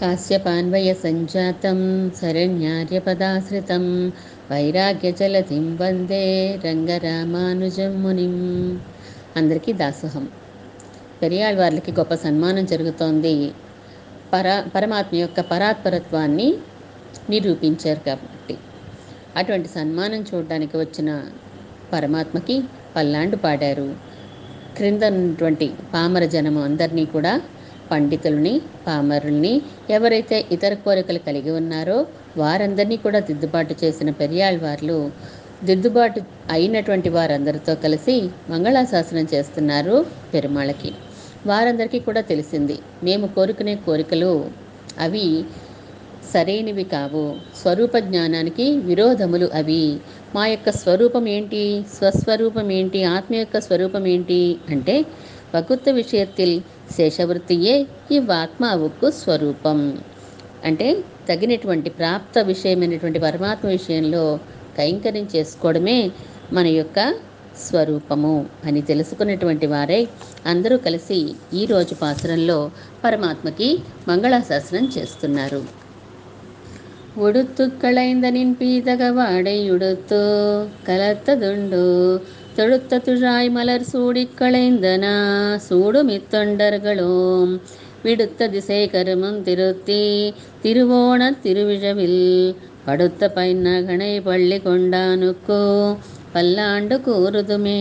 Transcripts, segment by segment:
కాశ్యపాన్వయ సంజాతం శరణ్యార్యపదాశ్రితం వైరాగ్యజలధిం వందే రంగరామానుజం మునిం అందరికీ దాసోహం. పెరియాళ్ వార్లకి గొప్ప సన్మానం జరుగుతోంది. పరా పరమాత్మ యొక్క పరాత్పరత్వాన్ని నిరూపించారు కాబట్టి. అటువంటి సన్మానం చూడడానికి వచ్చిన పరమాత్మకి పల్లాండు పాడారు. క్రింద ఉన్నటువంటి పామర జనము అందరినీ కూడా పండితుల్ని పామరుల్ని ఎవరైతే ఇతర కోరికలు కలిగి ఉన్నారో వారందరినీ కూడా దిద్దుబాటు చేసిన పెరియాళ్వార్లు దిద్దుబాటు అయినటువంటి వారందరితో కలిసి మంగళాశాసనం చేస్తున్నారు పెరుమాళకి. వారందరికీ కూడా తెలిసింది మేము కోరుకునే కోరికలు అవి సరైనవి కావు. స్వరూప జ్ఞానానికి విరోధములు అవి. మా యొక్క స్వరూపం ఏంటి? స్వస్వరూపం ఏంటి? ఆత్మ యొక్క స్వరూపం ఏంటి? అంటే వకుత్వ విషయത്തിൽ శేషవృత్తియే ఇవ్వాత్మావుకు స్వరూపం అంటే తగినటువంటి ప్రాప్త విషయమైనటువంటి పరమాత్మ విషయంలో కైంకర్యం చేసుకోవడమే మన యొక్క స్వరూపము అని తెలుసుకున్నటువంటి వారే అందరూ కలిసి ఈరోజు పాసురంలో పరమాత్మకి మంగళాశాసనం చేస్తున్నారు உடுத்துக்களைந்த நின் பீதக வாடை உடுத்து கலத்ததுண்டு தொடுத்த துழாய் மலர் சூடிக் களைந்தனா சூடுமித்தொண்டர்களும் விடுத்த திசை கருமம் திருத்தி திருவோண திருவிழவில் படுத்த பைநகனை பள்ளி கொண்டானுக்கோ పల్లాండు కూరుదుమే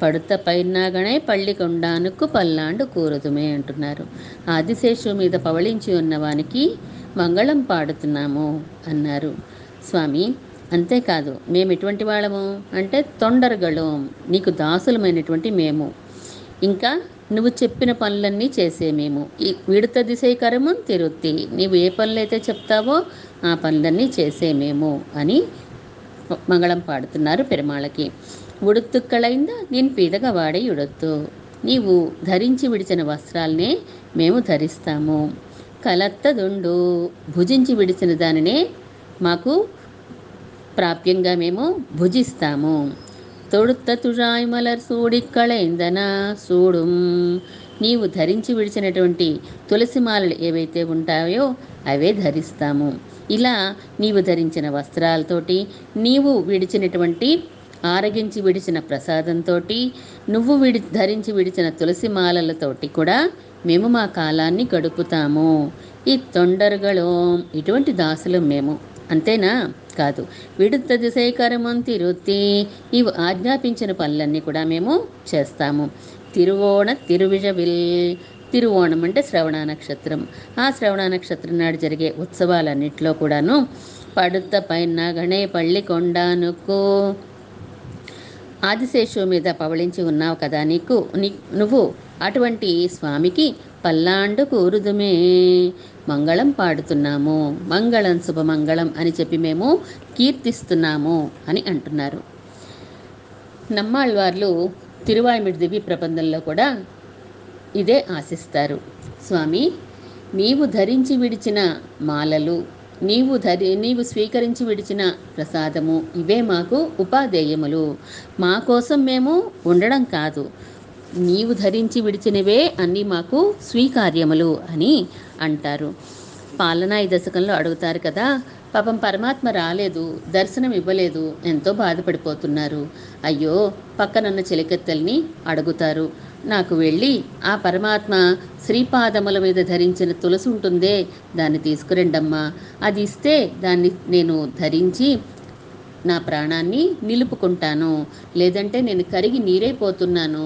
పడుత పైనాగనే పళ్ళి కొండానుకు పల్లాండు కూరుదుమే అంటున్నారు ఆదిశేషు మీద పవళించి ఉన్నవానికి మంగళం పాడుతున్నాము అన్నారు స్వామి అంతేకాదు మేము ఎటువంటి వాళ్ళము అంటే తొండరగళం నీకు దాసులమైనటువంటి మేము. ఇంకా నువ్వు చెప్పిన పనులన్నీ చేసే మేము. ఈ విడత దిశైకరము తిరుత్తి. నీవు ఏ పనులైతే చెప్తావో ఆ పనులన్నీ చేసే మేము అని మంగళం పాడుతున్నారు పెరుమాళకి. ఉడుత్తుక్కళైందా నేను పీదగా వాడే ఉడొత్తు. నీవు ధరించి విడిచిన వస్త్రాలనే మేము ధరిస్తాము. కలత్తదుండు. భుజించి విడిచిన దానినే మాకు ప్రాప్యంగా మేము భుజిస్తాము. తొడుత్త తుజాయ్ మలర్ సూడిక్కళైందనా సూడుం. నీవు ధరించి విడిచినటువంటి తులసిమాలలు ఏవైతే ఉంటాయో అవే ధరిస్తాము. ఇలా నీవు ధరించిన వస్త్రాలతోటి నీవు విడిచినటువంటి ఆరగించి విడిచిన ప్రసాదంతో నువ్వు విడి ధరించి విడిచిన తులసి మాలలతోటి కూడా మేము మా కాలాన్ని గడుపుతాము. ఈ తొండరుగలో ఇటువంటి దాసులు మేము. అంతేనా? కాదు. విడుద్ధ దిశైకరమం తిరుత్తి ఇవి ఆజ్ఞాపించిన పనులన్నీ కూడా మేము చేస్తాము. తిరువోణ తిరువిజవిల్. తిరువోణం అంటే శ్రవణ నక్షత్రం. ఆ శ్రవణ నక్షత్రం నాడు జరిగే ఉత్సవాలన్నింటిలో కూడాను పడుత పైన గణే పళ్ళి కొండానుకు ఆదిశేషు మీద పవళించి ఉన్నావు కదా నీకు నీ నువ్వు అటువంటి స్వామికి పల్లాండు కూరుదుమే. మంగళం పాడుతున్నాము. మంగళం శుభమంగళం అని చెప్పి మేము కీర్తిస్తున్నాము అని అంటున్నారు. నమ్మాళ్ళవార్లు తిరువాయిమిడి దివి ప్రబంధంలో కూడా ఇదే ఆశిస్తారు. స్వామి నీవు ధరించి విడిచిన మాలలు నీవు ధరి నీవు స్వీకరించి విడిచిన ప్రసాదము ఇవే మాకు ఉపాధేయములు. మా కోసం మేము ఉండడం కాదు. నీవు ధరించి విడిచినవే అన్నీ మాకు స్వీకార్యములు అని అంటారు. పాలనాయి దశకంలో అడుగుతారు కదా పాపం పరమాత్మ రాలేదు దర్శనం ఇవ్వలేదు ఎంతో బాధపడిపోతున్నారు. అయ్యో పక్కనున్న చిలకెత్తల్ని అడుగుతారు. నాకు వెళ్ళి ఆ పరమాత్మ శ్రీపాదముల మీద ధరించిన తులసి ఉంటుందే దాన్ని తీసుకురండమ్మా. అది ఇస్తే దాన్ని నేను ధరించి నా ప్రాణాన్ని నిలుపుకుంటాను. లేదంటే నేను కరిగి నీరైపోతున్నాను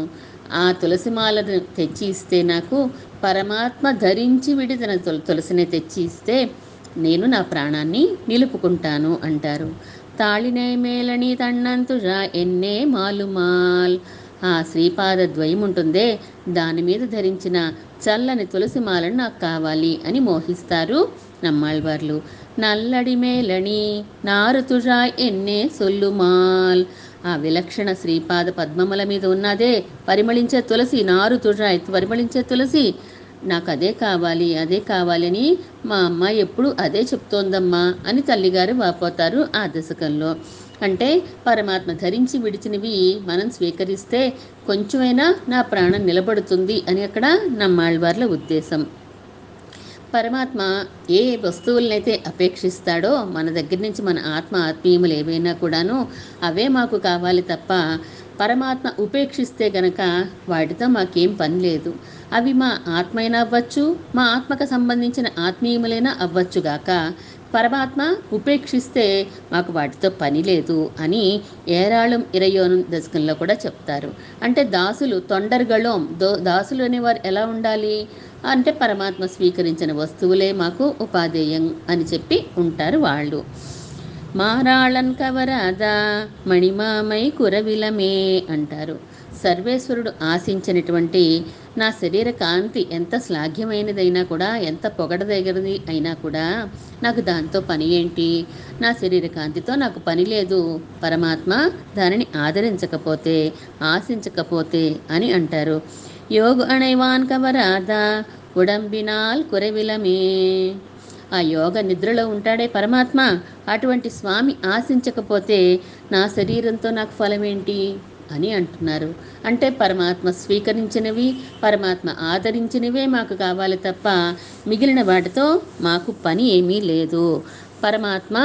ఆ తులసిమాలను తెచ్చి ఇస్తే నాకు పరమాత్మ ధరించి విడి తుల తులసిని తెచ్చి ఇస్తే నేను నా ప్రాణాన్ని నిలుపుకుంటాను అంటారు. తాళినే మేలని తన్నంతుజా ఎన్నే మాలుమాల్. ఆ శ్రీపాద ద్వయం ఉంటుందే దాని మీద ధరించిన చల్లని తులసి మాలను నాకు కావాలి అని మోహిస్తారు నమ్మాళ్వార్లు. నల్లడి మేలని నారుతురా ఎన్నే సొల్లుమాల్. ఆ విలక్షణ శ్రీపాద పద్మముల మీద ఉన్నదే పరిమళించే తులసి నారు తుజాయ్ పరిమళించే తులసి. నాకు అదే కావాలి అదే కావాలని మా అమ్మ ఎప్పుడు అదే చెప్తోందమ్మా అని తల్లిగారు వాపోతారు ఆ దశకంలో. అంటే పరమాత్మ ధరించి విడిచినవి మనం స్వీకరిస్తే కొంచెమైనా నా ప్రాణం నిలబడుతుంది అని అక్కడ నమ్మాళ్ళవార్ల ఉద్దేశం. పరమాత్మ ఏ వస్తువులనైతే అపేక్షిస్తాడో మన దగ్గర నుంచి మన ఆత్మ ఆత్మీయములు ఏవైనా కూడాను అవే మాకు కావాలి తప్ప పరమాత్మ ఉపేక్షిస్తే గనక వాటితో మాకేం పని లేదు. అవి మా ఆత్మైనా అవ్వచ్చు మా ఆత్మకు సంబంధించిన ఆత్మీయములైనా అవ్వచ్చుగాక పరమాత్మ ఉపేక్షిస్తే మాకు వాటితో పని లేదు అని ఏరాళం ఇరయోను దశకంలో కూడా చెప్తారు. అంటే దాసులు తొండరగళం దో దాసులు అనేవారు ఎలా ఉండాలి? అంటే పరమాత్మ స్వీకరించిన వస్తువులే మాకు ఉపాధేయం అని చెప్పి ఉంటారు వాళ్ళు. మారాళన్ కవరాదా మణిమామై కురవిలమే అంటారు. సర్వేశ్వరుడు ఆశించినటువంటి నా శరీర కాంతి ఎంత శ్లాఘ్యమైనదైనా కూడా ఎంత పొగడదగినది అయినా కూడా నాకు దాంతో పని ఏంటి? నా శరీర కాంతితో నాకు పని లేదు. పరమాత్మ దానిని ఆదరించకపోతే ఆశించకపోతే అని అంటారు. యోగు అణైవాన్ కవరాధ ఉడంబినాల్ కురవిలమే. ఆ యోగ నిద్రలో ఉంటాడే పరమాత్మ అటువంటి స్వామి ఆశించకపోతే నా శరీరంతో నాకు ఫలమేంటి? అని అంటున్నారు. అంటే పరమాత్మ స్వీకరించినవి పరమాత్మ ఆదరించినవే మాకు కావాలి తప్ప మిగిలిన వాటితో మాకు పని ఏమీ లేదు. పరమాత్మ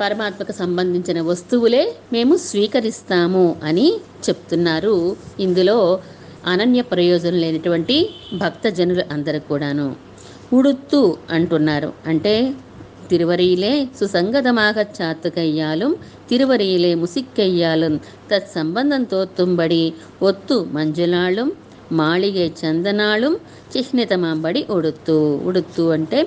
పరమాత్మకు సంబంధించిన వస్తువులే మేము స్వీకరిస్తాము అని చెప్తున్నారు. ఇందులో అనన్య ప్రయోజనం లేనటువంటి భక్తజనులు అందరూ కూడాను. ఉడుత్తు అంటున్నారు. అంటే திருவரையிலே சுசங்கதமாக சாத்துக்கையாலும் திருவரையிலே முசிக்கையாலும் தத் சம்பந்தம் தோத்தும்படி ஒத்து மஞ்சளாலும் మాళిగే చందనాలు చిహ్నితమాంబడి ఉడుతు ఉడుతు అంటే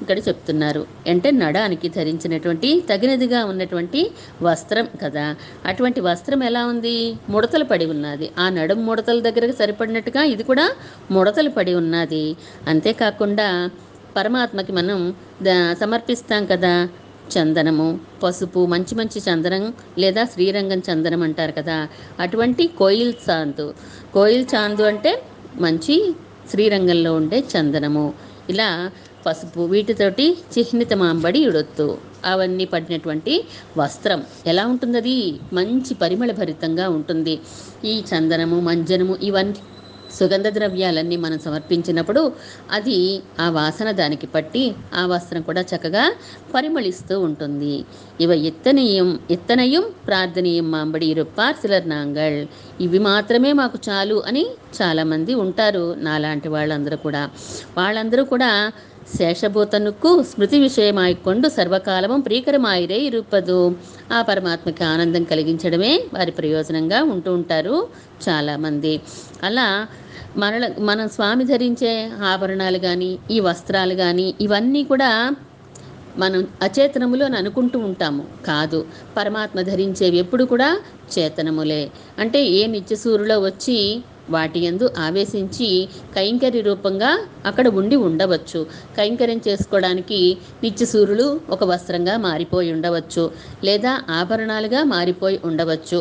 ఇక్కడ చెప్తున్నారు అంటే నడానికి ధరించినటువంటి తగినదిగా ఉన్నటువంటి వస్త్రం కదా అటువంటి వస్త్రం ఎలా ఉంది ముడతలు పడి ఉన్నది ఆ నడుం ముడతల దగ్గరకు సరిపడినట్టుగా ఇది కూడా ముడతలు పడి ఉన్నది అంతేకాకుండా పరమాత్మకి మనం ద సమర్పిస్తాం కదా. చందనము పసుపు మంచి మంచి చందనం లేదా శ్రీరంగం చందనం అంటారు కదా. అటువంటి కోయిల్ చాందు. కోయిల్ చాందు అంటే మంచి శ్రీరంగంలో ఉండే చందనము. ఇలా పసుపు వీటితోటి చిహ్నితమాంబడి ఉడొత్తు. అవన్నీ పడినటువంటి వస్త్రం. ఎలా ఉంటుంది అది మంచి పరిమళ భరితంగా ఉంటుంది. ఈ చందనము మంజనము ఇవన్నీ సుగంధ ద్రవ్యాలన్నీ మనం సమర్పించినప్పుడు అది ఆ వాసన దానికి పట్టి ఆ వస్త్రం కూడా చక్కగా పరిమళిస్తూ ఉంటుంది. ఇవ ఎత్తనీయం ఎత్తనయం ప్రార్థనీయం మాంబడి ఇరుప్పార్ సిలర్ నాంగల్ ఇవి మాత్రమే మాకు చాలు అని చాలామంది ఉంటారు నాలాంటి వాళ్ళందరూ కూడా. వాళ్ళందరూ కూడా శేషభూతనుకు స్మృతి విషయమాయికొండు సర్వకాలము ప్రీకరమాయిరే ఇరుపదు. ఆ పరమాత్మకి ఆనందం కలిగించడమే వారి ప్రయోజనంగా ఉంటూ ఉంటారు చాలామంది. అలా మన మనం స్వామి ధరించే ఆభరణాలు కానీ ఈ వస్త్రాలు కానీ ఇవన్నీ కూడా మనం అచేతనములు అని అనుకుంటూ ఉంటాము. కాదు పరమాత్మ ధరించేవి ఎప్పుడు కూడా చేతనములే. అంటే ఏ నిత్యసూరులో వచ్చి వాటి యందు ఆవేశించి కైంకర్య రూపంగా అక్కడ ఉండి ఉండవచ్చు. కైంకర్యం చేసుకోవడానికి నిత్యసూరులు ఒక వస్త్రంగా మారిపోయి ఉండవచ్చు. లేదా ఆభరణాలుగా మారిపోయి ఉండవచ్చు.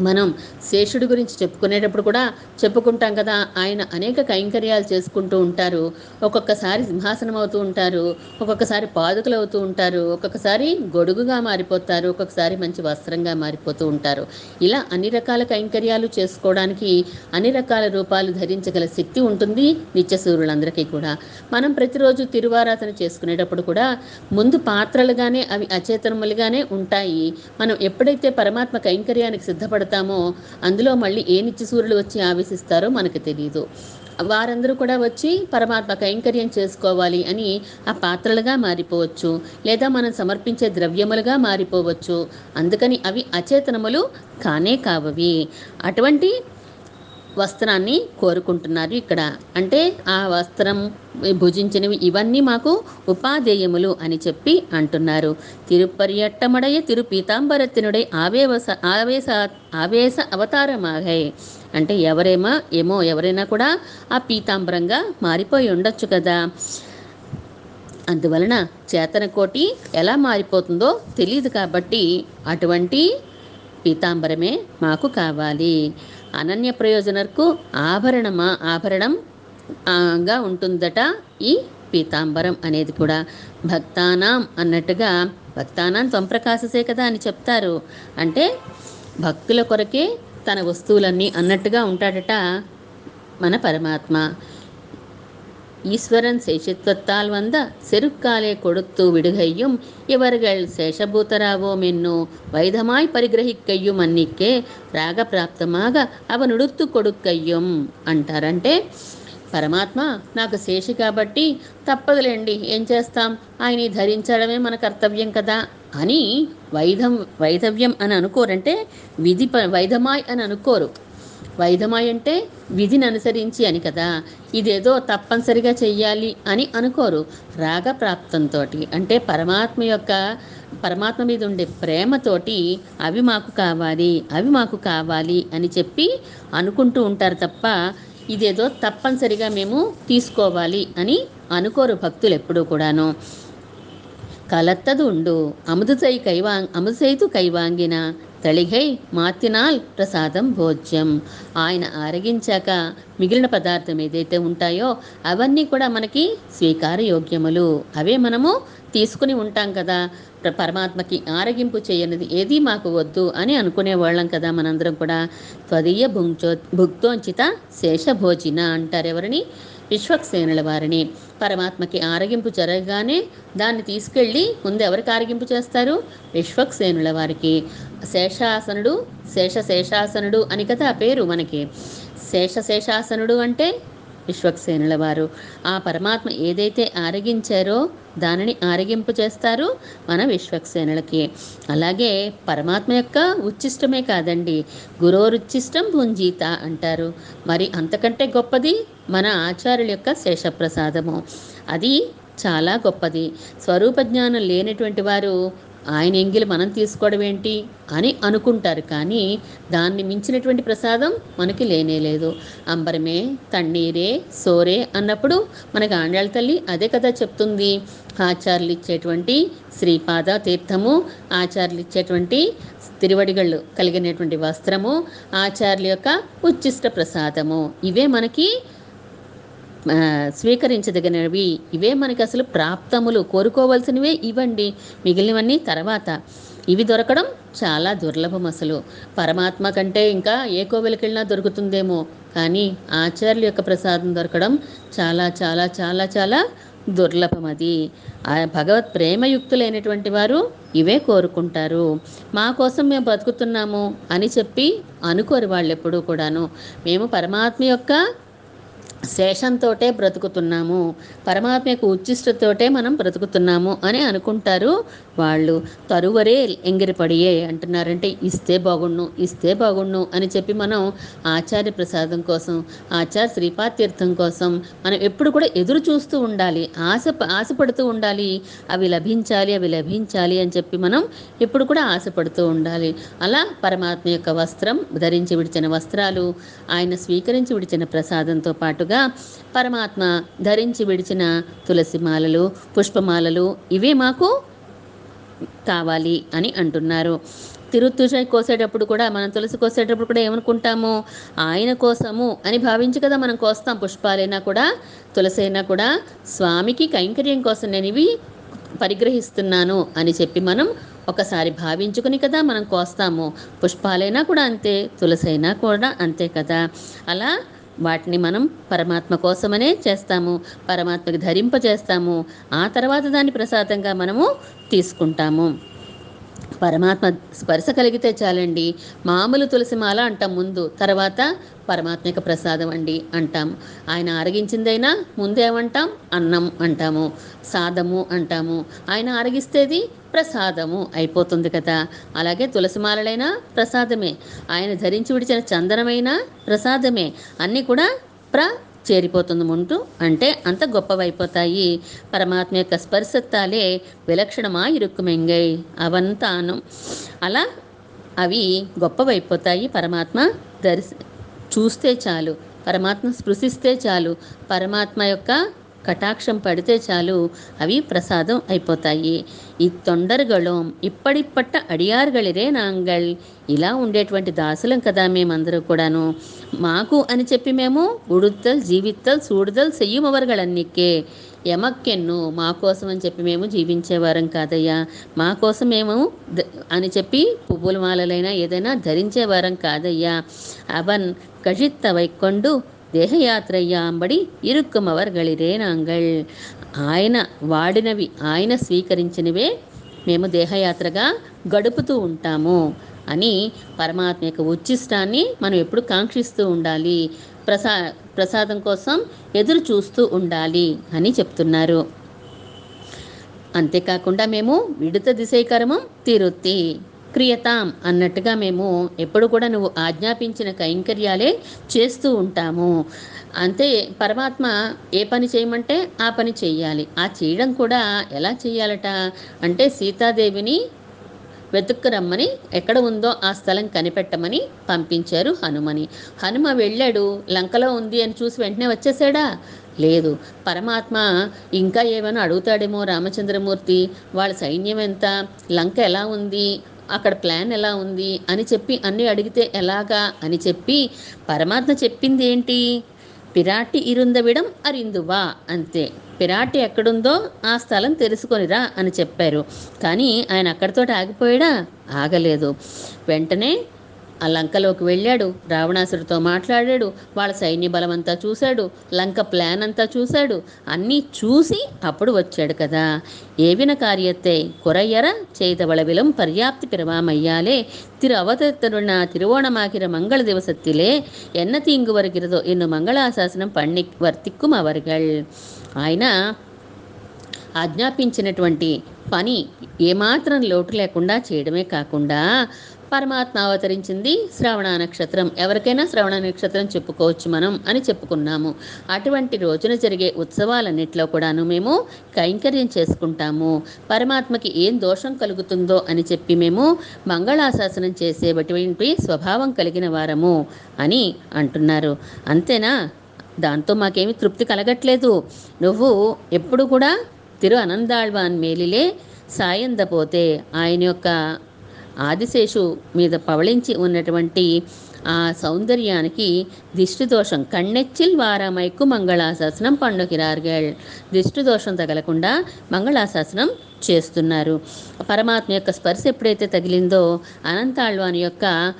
మనం శేషుడి గురించి చెప్పుకునేటప్పుడు కూడా చెప్పుకుంటాం కదా ఆయన అనేక కైంకర్యాలు చేసుకుంటూ ఉంటారు. ఒక్కొక్కసారి సింహాసనం అవుతూ ఉంటారు ఒక్కొక్కసారి పాదుకలు అవుతూ ఉంటారు ఒక్కొక్కసారి గొడుగుగా మారిపోతారు ఒక్కొక్కసారి మంచి వస్త్రంగా మారిపోతూ ఉంటారు. ఇలా అన్ని రకాల కైంకర్యాలు చేసుకోవడానికి అన్ని రకాల రూపాలు ధరించగల శక్తి ఉంటుంది నిత్యసూరులందరికీ కూడా. మనం ప్రతిరోజు తిరువారాధన చేసుకునేటప్పుడు కూడా ముందు పాత్రలుగానే అవి అచేతనములుగానే ఉంటాయి. మనం ఎప్పుడైతే పరమాత్మ కైంకర్యానికి పడతామో అందులో మళ్ళీ ఏ నిత్యసూరులు వచ్చి ఆవేశిస్తారో మనకు తెలియదు వారందరూ కూడా వచ్చి పరమాత్మ కైంకర్యం చేసుకోవాలి అని ఆ పాత్రలుగా మారిపోవచ్చు లేదా మనం సమర్పించే ద్రవ్యములుగా మారిపోవచ్చు. అందుకని అవి అచేతనములు కానే కావవి. అటువంటి వస్త్రాన్ని కోరుకుంటున్నారు ఇక్కడ. అంటే ఆ వస్త్రం భుజించినవి ఇవన్నీ మాకు ఉపాధేయములు అని చెప్పి అంటున్నారు. తిరుపర్యట్టమడయ తిరు పీతాంబరత్తినుడై ఆవేవస ఆవేశ ఆవేశ అవతారమాగై. అంటే ఎవరేమో ఏమో ఎవరైనా కూడా ఆ పీతాంబరంగా మారిపోయి ఉండొచ్చు కదా. అందువలన చేతన కోటి ఎలా మారిపోతుందో తెలియదు కాబట్టి అటువంటి పీతాంబరమే మాకు కావాలి. అనన్య ప్రయోజనకు ఆభరణమా ఆభరణం గా ఉంటుందట ఈ పీతాంబరం అనేది కూడా. భక్తానాం అన్నట్టుగా భక్తానాం త్వంప్రకాశసే కదా అని చెప్తారు. అంటే భక్తుల కొరకే తన వస్తువులన్నీ అన్నట్టుగా ఉంటాడట మన పరమాత్మ. ஈஸ்வரன் சேஷித்துவத்தால் வந்த செருக்காலே கொடுத்து விடுகையும் இவர்கள் சேஷபூதராவோம் என்னோ வைதமாய் பரிகிரகிக்கையும் அன்னிக்கே ராக பிராப்தமாக அவன் உடுத்து கொடுக்கையும் అంటారంటే పరమాత్మ నాకు శేషి కాబట్టి తప్పదులేండి ఏం చేస్తాం ఆయన్ని ధరించడమే మన కర్తవ్యం కదా అని వైధం వైధవ్యం అని అనుకోరంటే విధి వైధమాయ్ అని అనుకోరు వైద్యమాయంటే అంటే విధిని అనుసరించి అని కదా. ఇదేదో తప్పనిసరిగా చెయ్యాలి అని అనుకోరు. రాగప్రాప్తంతో అంటే పరమాత్మ యొక్క పరమాత్మ మీద ఉండే ప్రేమతోటి అవి మాకు కావాలి అవి మాకు కావాలి అని చెప్పి అనుకుంటూ ఉంటారు తప్ప ఇదేదో తప్పనిసరిగా మేము తీసుకోవాలి అని అనుకోరు భక్తులు ఎప్పుడూ కూడాను. కలత్తదు ఉండు అమృతై కైవాంగ్ అమృతైతు కైవాంగిన తళిగై మాతినాల్ ప్రసాదం భోజ్యం. ఆయన ఆరగించాక మిగిలిన పదార్థం ఏదైతే ఉంటాయో అవన్నీ కూడా మనకి స్వీకారయోగ్యములు. అవే మనము తీసుకుని ఉంటాం కదా. ప్ర- పరమాత్మకి ఆరగింపు చేయనిది ఏది మాకు వద్దు అని అనుకునే వాళ్ళం కదా మనందరం కూడా. త్వదీయ భుంచో భుక్తోంచిత శేషభోజిన అంటారు ఎవరిని విశ్వక్సేనుల వారిని. పరమాత్మకి ఆరగింపు జరగగానే దాన్ని తీసుకెళ్ళి ముందు ఎవరికి ఆరగింపు చేస్తారు? విశ్వక్సేనుల వారికి. శేషాసనుడు శేష శేషాసనుడు అని కదా ఆ పేరు మనకి. శేష శేషాసనుడు అంటే విశ్వక్సేనుల వారు. ఆ పరమాత్మ ఏదైతే ఆరగించారో దానిని ఆరగింపు చేస్తారు మన విశ్వక్సేనులకి. అలాగే పరమాత్మ యొక్క ఉచ్చిష్టమే కాదండి గురోరుచ్చిష్టం భుంజీత అంటారు. మరి అంతకంటే గొప్పది మన ఆచార్యుల యొక్క శేషప్రసాదము. అది చాలా గొప్పది. స్వరూప జ్ఞానం లేనటువంటి వారు ఆయన ఎంగిలి మనం తీసుకోవడం ఏంటి? అని అనుకుంటారు. కానీ దాన్ని మించినటువంటి ప్రసాదం మనకి లేనే లేదు. అంబరమే తన్నీరే సోరే అన్నప్పుడు మనకి ఆండాళ్ళ తల్లి అదే కదా చెప్తుంది. ఆచార్యులు ఇచ్చేటువంటి శ్రీపాద తీర్థము ఆచార్యులు ఇచ్చేటువంటి తిరువడిగళ్ళు కలిగినటువంటి వస్త్రము ఆచార్యుల యొక్క ఉచ్చిష్ట ప్రసాదము. ఇవే మనకి స్వీకరించదగినవి. ఇవే మనకి అసలు ప్రాప్తములు. కోరుకోవలసినవే ఇవ్వండి. మిగిలినవన్నీ తర్వాత. ఇవి దొరకడం చాలా దుర్లభం అసలు. పరమాత్మ కంటే ఇంకా ఏ కోవెలకి వెళ్ళినా దొరుకుతుందేమో. కానీ ఆచార్యుల యొక్క ప్రసాదం దొరకడం చాలా చాలా చాలా చాలా దుర్లభం అది. భగవత్ ప్రేమయుక్తులైనటువంటి వారు ఇవే కోరుకుంటారు. మా కోసం మేము బతుకుతున్నాము అని చెప్పి అనుకోరు వాళ్ళు ఎప్పుడూ కూడాను. మేము పరమాత్మ యొక్క శేషంతోటే బ్రతుకుతున్నాము పరమాత్మ యొక్క ఉచ్చిష్టతోటే మనం బ్రతుకుతున్నాము అని అనుకుంటారు వాళ్ళు. తరువరే ఎంగిరిపడియే అంటున్నారంటే ఇస్తే బాగుండు ఇస్తే బాగుండు అని చెప్పి మనం ఆచార్య ప్రసాదం కోసం ఆచార్య శ్రీపాతీర్థం కోసం మనం ఎప్పుడు కూడా ఎదురు చూస్తూ ఉండాలి. ఆశ ఆశపడుతూ ఉండాలి. అవి లభించాలి అవి లభించాలి అని చెప్పి మనం ఎప్పుడు కూడా ఆశపడుతూ ఉండాలి. అలా పరమాత్మ యొక్క వస్త్రం ధరించి విడిచిన వస్త్రాలు ఆయన స్వీకరించి విడిచిన ప్రసాదంతో పాటుగా పరమాత్మ ధరించి విడిచిన తులసి మాలలు పుష్పమాలలు ఇవే మాకు కావాలి అని అంటున్నారు. తిరుత్తుజై కోసేటప్పుడు కూడా మనం తులసి కోసేటప్పుడు కూడా ఏమనుకుంటాము? ఆయన కోసము అని భావించి కదా మనం కోస్తాం. పుష్పాలైనా కూడా తులసి అయినా కూడా స్వామికి కైంకర్యం కోసం నేను ఇవి పరిగ్రహిస్తున్నాను అని చెప్పి మనం ఒకసారి భావించుకుని కదా మనం కోస్తాము. పుష్పాలైనా కూడా అంతే తులసి అయినా కూడా అంతే కదా. అలా వాటిని మనం పరమాత్మ కోసమనే చేస్తాము పరమాత్మకి ధరింపజేస్తాము. ఆ తర్వాత దాన్ని ప్రసాదంగా మనము తీసుకుంటాము. పరమాత్మ స్పర్శ కలిగితే చాలండి. మామూలు తులసిమాల అంటాం ముందు తర్వాత పరమాత్మ యొక్క ప్రసాదం అండి అంటాం. ఆయన ఆరగించిందైనా ముందేమంటాం అన్నం అంటాము సాదము అంటాము. ఆయన ఆరగిస్తేది ప్రసాదము అయిపోతుంది కదా. అలాగే తులసిమాలలైనా ప్రసాదమే. ఆయన ధరించి విడిచిన చందనమైనా ప్రసాదమే. అన్నీ కూడా ప్ర చేరిపోతుంది ముందు. అంటే అంత గొప్పవైపోతాయి. పరమాత్మ యొక్క స్పర్శత్తాలే విలక్షణమా ఇరుక్కుమెంగై. అవంతాను. అలా అవి గొప్పవైపోతాయి. పరమాత్మ దర్శ చూస్తే చాలు. పరమాత్మ స్పృశిస్తే చాలు. పరమాత్మ యొక్క కటాక్షం పడితే చాలు అవి ప్రసాదం అయిపోతాయి. ఈ తొండరుగళం ఇప్పటిప్పట్ట అడియారుగళిరే నాంగళ్ ఇలా ఉండేటువంటి దాసులం కదా మేమందరూ కూడాను. మాకు అని చెప్పి మేము ఉడుత్తల్ జీవిత్తల్ సూడుదల్ చెయ్యుమవరగళన్నిక్కే ఎమక్కెన్ను మా కోసం అని చెప్పి మేము జీవించేవారం కాదయ్యా. మా కోసం మేము ద- అని చెప్పి పువ్వుల మాలలైనా ఏదైనా ధరించేవారం కాదయ్యా. అవన్ కజిత్త వైకొండు దేహయాత్రయ్యాంబడి ఇరుక్కుమవర్గళిరే నాంగళ్ ఆయన వాడినవి ఆయన స్వీకరించినవే మేము దేహయాత్రగా గడుపుతూ ఉంటాము అని పరమాత్మ యొక్క ఉచ్చిష్టాన్ని మనం ఎప్పుడు కాంక్షిస్తూ ఉండాలి. ప్రసా ప్రసాదం కోసం ఎదురు చూస్తూ ఉండాలి అని చెప్తున్నారు. అంతేకాకుండా మేము విడుత దిశైకరమం తిరుత్తి క్రియతాం అన్నట్టుగా మేము ఎప్పుడు కూడా నువ్వు ఆజ్ఞాపించిన కైంకర్యాలే చేస్తూ ఉంటాము. అంతే పరమాత్మ ఏ పని చేయమంటే ఆ పని చేయాలి. ఆ చేయడం కూడా ఎలా చేయాలట? అంటే సీతాదేవిని వెతుక్కు రమ్మని ఎక్కడ ఉందో ఆ స్థలం కనిపెట్టమని పంపించారు హనుమని. హనుమ వెళ్ళాడు. లంకలో ఉంది అని చూసి వెంటనే వచ్చేసాడా? లేదు. పరమాత్మ ఇంకా ఏమైనా అడుగుతాడేమో రామచంద్రమూర్తి వాళ్ళ సైన్యం ఎంత లంక ఎలా ఉంది అక్కడ ప్లాన్ ఎలా ఉంది అని చెప్పి అన్నీ అడిగితే ఎలాగా అని చెప్పి పరమాత్మ చెప్పింది ఏంటి? పిరాటి ఇరుందవిడం అరిందువా అంతే. పిరాటి ఎక్కడుందో ఆ స్థలం తెలుసుకొనిరా అని చెప్పారు. కానీ ఆయన అక్కడితో ఆగిపోయాడా? ఆగలేదు. వెంటనే ఆ లంకలోకి వెళ్ళాడు. రావణాసుడితో మాట్లాడాడు. వాళ్ళ సైన్య బలమంతా చూశాడు. లంక ప్లాన్ అంతా చూశాడు. అన్నీ చూసి అప్పుడు వచ్చాడు కదా. ఏవిన కార్యత్తే కొరయ్యర చేత వళవిలం పర్యాప్తి తిరు திரு அவதரித்தருணா తిరువోణమాకిర మంగళ దివసత్తిలే. ఎన్న தீங்கு வருகிறதோ ఎన్ను మంగళాశాసనం పండి வர்த்திக்கும் அவர்கள் ఆయన ఆజ్ఞాపించినటువంటి పని ఏమాత్రం లోటు లేకుండా చేయడమే కాకుండా పరమాత్మ అవతరించింది శ్రవణ నక్షత్రం. ఎవరికైనా శ్రవణ నక్షత్రం చెప్పుకోవచ్చు మనం అని చెప్పుకున్నాము. అటువంటి రోజున జరిగే ఉత్సవాలన్నింటిలో కూడాను మేము కైంకర్యం చేసుకుంటాము. పరమాత్మకి ఏం దోషం కలుగుతుందో అని చెప్పి మేము మంగళాశాసనం చేసేటువంటి స్వభావం కలిగిన వారము అని అంటున్నారు. అంతేనా? దాంతో మాకేమి తృప్తి కలగట్లేదు. నువ్వు ఎప్పుడు కూడా తిరు అనందాళ్వాన్ మేలిలే సాయందపోతే ఆయన యొక్క ఆదిశేషు మీద పవళించి ఉన్నటువంటి ఆ సౌందర్యానికి దిష్టి దోషం కన్నెచ్చిల్ వారామైకు మంగళాశాసనం పండుగిరార్గల్ దిష్టి దోషం తగలకుండా మంగళాశాసనం చేస్తున్నారు. పరమాత్మ యొక్క స్పర్శ ఎప్పుడైతే తగిలిందో అనంతాళ్వాని యొక్క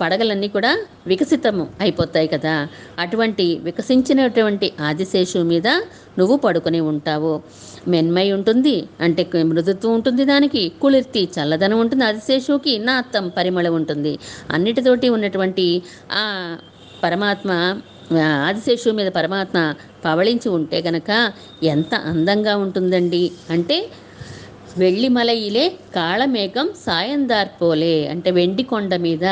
పడగలన్నీ కూడా వికసితం అయిపోతాయి కదా. అటువంటి వికసించినటువంటి ఆదిశేషు మీద నువ్వు పడుకొని ఉంటావు. మెన్మై ఉంటుంది. అంటే మృదుత్వం ఉంటుంది దానికి కుళిర్తి చల్లదనం ఉంటుంది. ఆదిశేషువుకి నాత్తం పరిమళం ఉంటుంది. అన్నిటితోటి ఉన్నటువంటి ఆ పరమాత్మ ఆదిశేషువు ఆదిశేషు మీద పరమాత్మ పవళించి ఉంటే గనక ఎంత అందంగా ఉంటుందండి. అంటే వెళ్ళిమలయిలే కాళమేఘం సాయందార్పోలే. అంటే వెండి కొండ మీద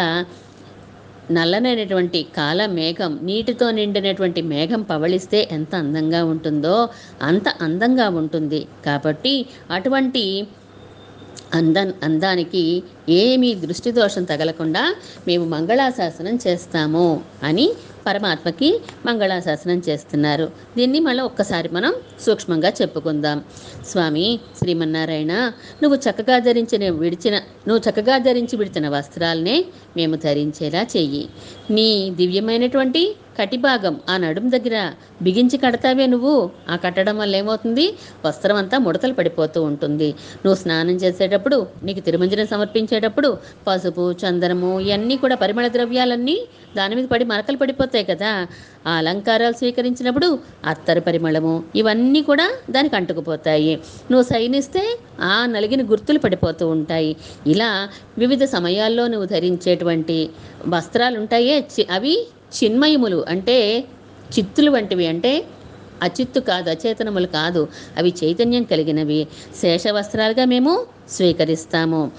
నల్లనైనటువంటి కాల మేఘం నీటితో నిండినటువంటి మేఘం పవళిస్తే ఎంత అందంగా ఉంటుందో అంత అందంగా ఉంటుంది. కాబట్టి అటువంటి అంద అందానికి ఏమీ దృష్టి దోషం తగలకుండా మేము మంగళాశాసనం చేస్తాము అని పరమాత్మకి మంగళాశాసనం చేస్తున్నారు. దీన్ని మళ్ళీ ఒక్కసారి మనం సూక్ష్మంగా చెప్పుకుందాం. స్వామి శ్రీమన్నారాయణ నువ్వు చక్కగా ధరించిన విడిచిన నువ్వు చక్కగా ధరించి విడిచిన వస్త్రాలనే మేము ధరించేలా చెయ్యి. నీ దివ్యమైనటువంటి కటిభాగం ఆ నడుం దగ్గర బిగించి కడతావే నువ్వు. ఆ కట్టడం వల్ల ఏమవుతుంది? వస్త్రం అంతా ముడతలు పడిపోతూ ఉంటుంది. నువ్వు స్నానం చేసేటప్పుడు నీకు తిరుమంజనం సమర్పించేటప్పుడు పసుపు చందనము ఇవన్నీ కూడా పరిమళ ద్రవ్యాలన్నీ దాని మీద పడి మరకలు పడిపోతాయి కదా. ఆ అలంకారాలు స్వీకరించినప్పుడు అత్తరు పరిమళము ఇవన్నీ కూడా దానికి అంటుకుపోతాయి. నువ్వు సైనిస్తే ఆ నలిగిన గుర్తులు పడిపోతూ ఉంటాయి. ఇలా వివిధ సమయాల్లో నువ్వు ధరించేటువంటి వస్త్రాలు ఉంటాయే చి- అవి చిన్మయములు అంటే చిత్తులు వంటివి అంటే అచిత్తు కాదు అచేతనములు కాదు. అవి చైతన్యం కలిగినవి. శేష వస్త్రాలుగా మేము స్వీకరిస్తాము.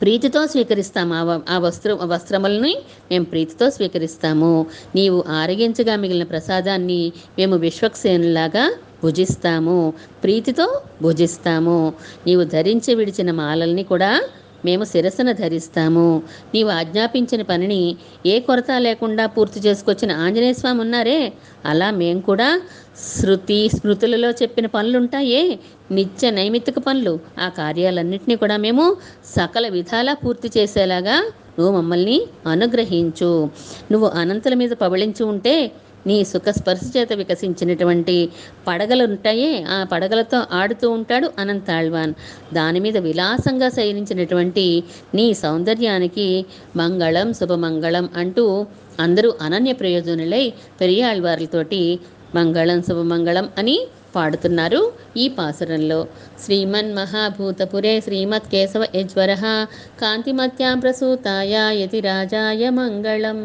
ప్రీతితో స్వీకరిస్తాము. ఆ ఆ వస్త్ర వస్త్రములని మేము ప్రీతితో స్వీకరిస్తాము. నీవు ఆరగించగా మిగిలిన ప్రసాదాన్ని మేము విశ్వక్సేనులాగా భుజిస్తాము. ప్రీతితో భుజిస్తాము. నీవు ధరించి విడిచిన మాలల్ని కూడా మేము శిరసన ధరిస్తాము. నీవు ఆజ్ఞాపించిన పనిని ఏ కొరత లేకుండా పూర్తి చేసుకొచ్చిన ఆంజనేయ స్వామి ఉన్నారే? అలా మేము కూడా శృతి స్మృతులలో చెప్పిన పనులుంటాయే. నిత్య నైమిత్తిక పనులు. ఆ కార్యాలన్నింటినీ కూడా మేము సకల విధాలా పూర్తి చేసేలాగా నువ్వు మమ్మల్ని అనుగ్రహించు. నువ్వు అనంతుల మీద పబళించి ఉంటే నీ సుఖ స్పర్శ చేత వికసించినటువంటి పడగలు ఉంటాయే ఆ పడగలతో ఆడుతూ ఉంటాడు అనంతాళ్వాన్ దాని మీద విలాసంగా శయనించినటువంటి నీ సౌందర్యానికి మంగళం శుభమంగళం అంటూ అందరూ అనన్య ప్రయోజనులై పెరియాళ్వార్లతోటి మంగళం శుభమంగళం అని పాడుతున్నారు ఈ పాసురంలో. శ్రీమన్ మహాభూతపురే శ్రీమత్ కేశవ యజ్వర కాంతిమత్యాం ప్రసూతాయ యతి రాజాయ మంగళం.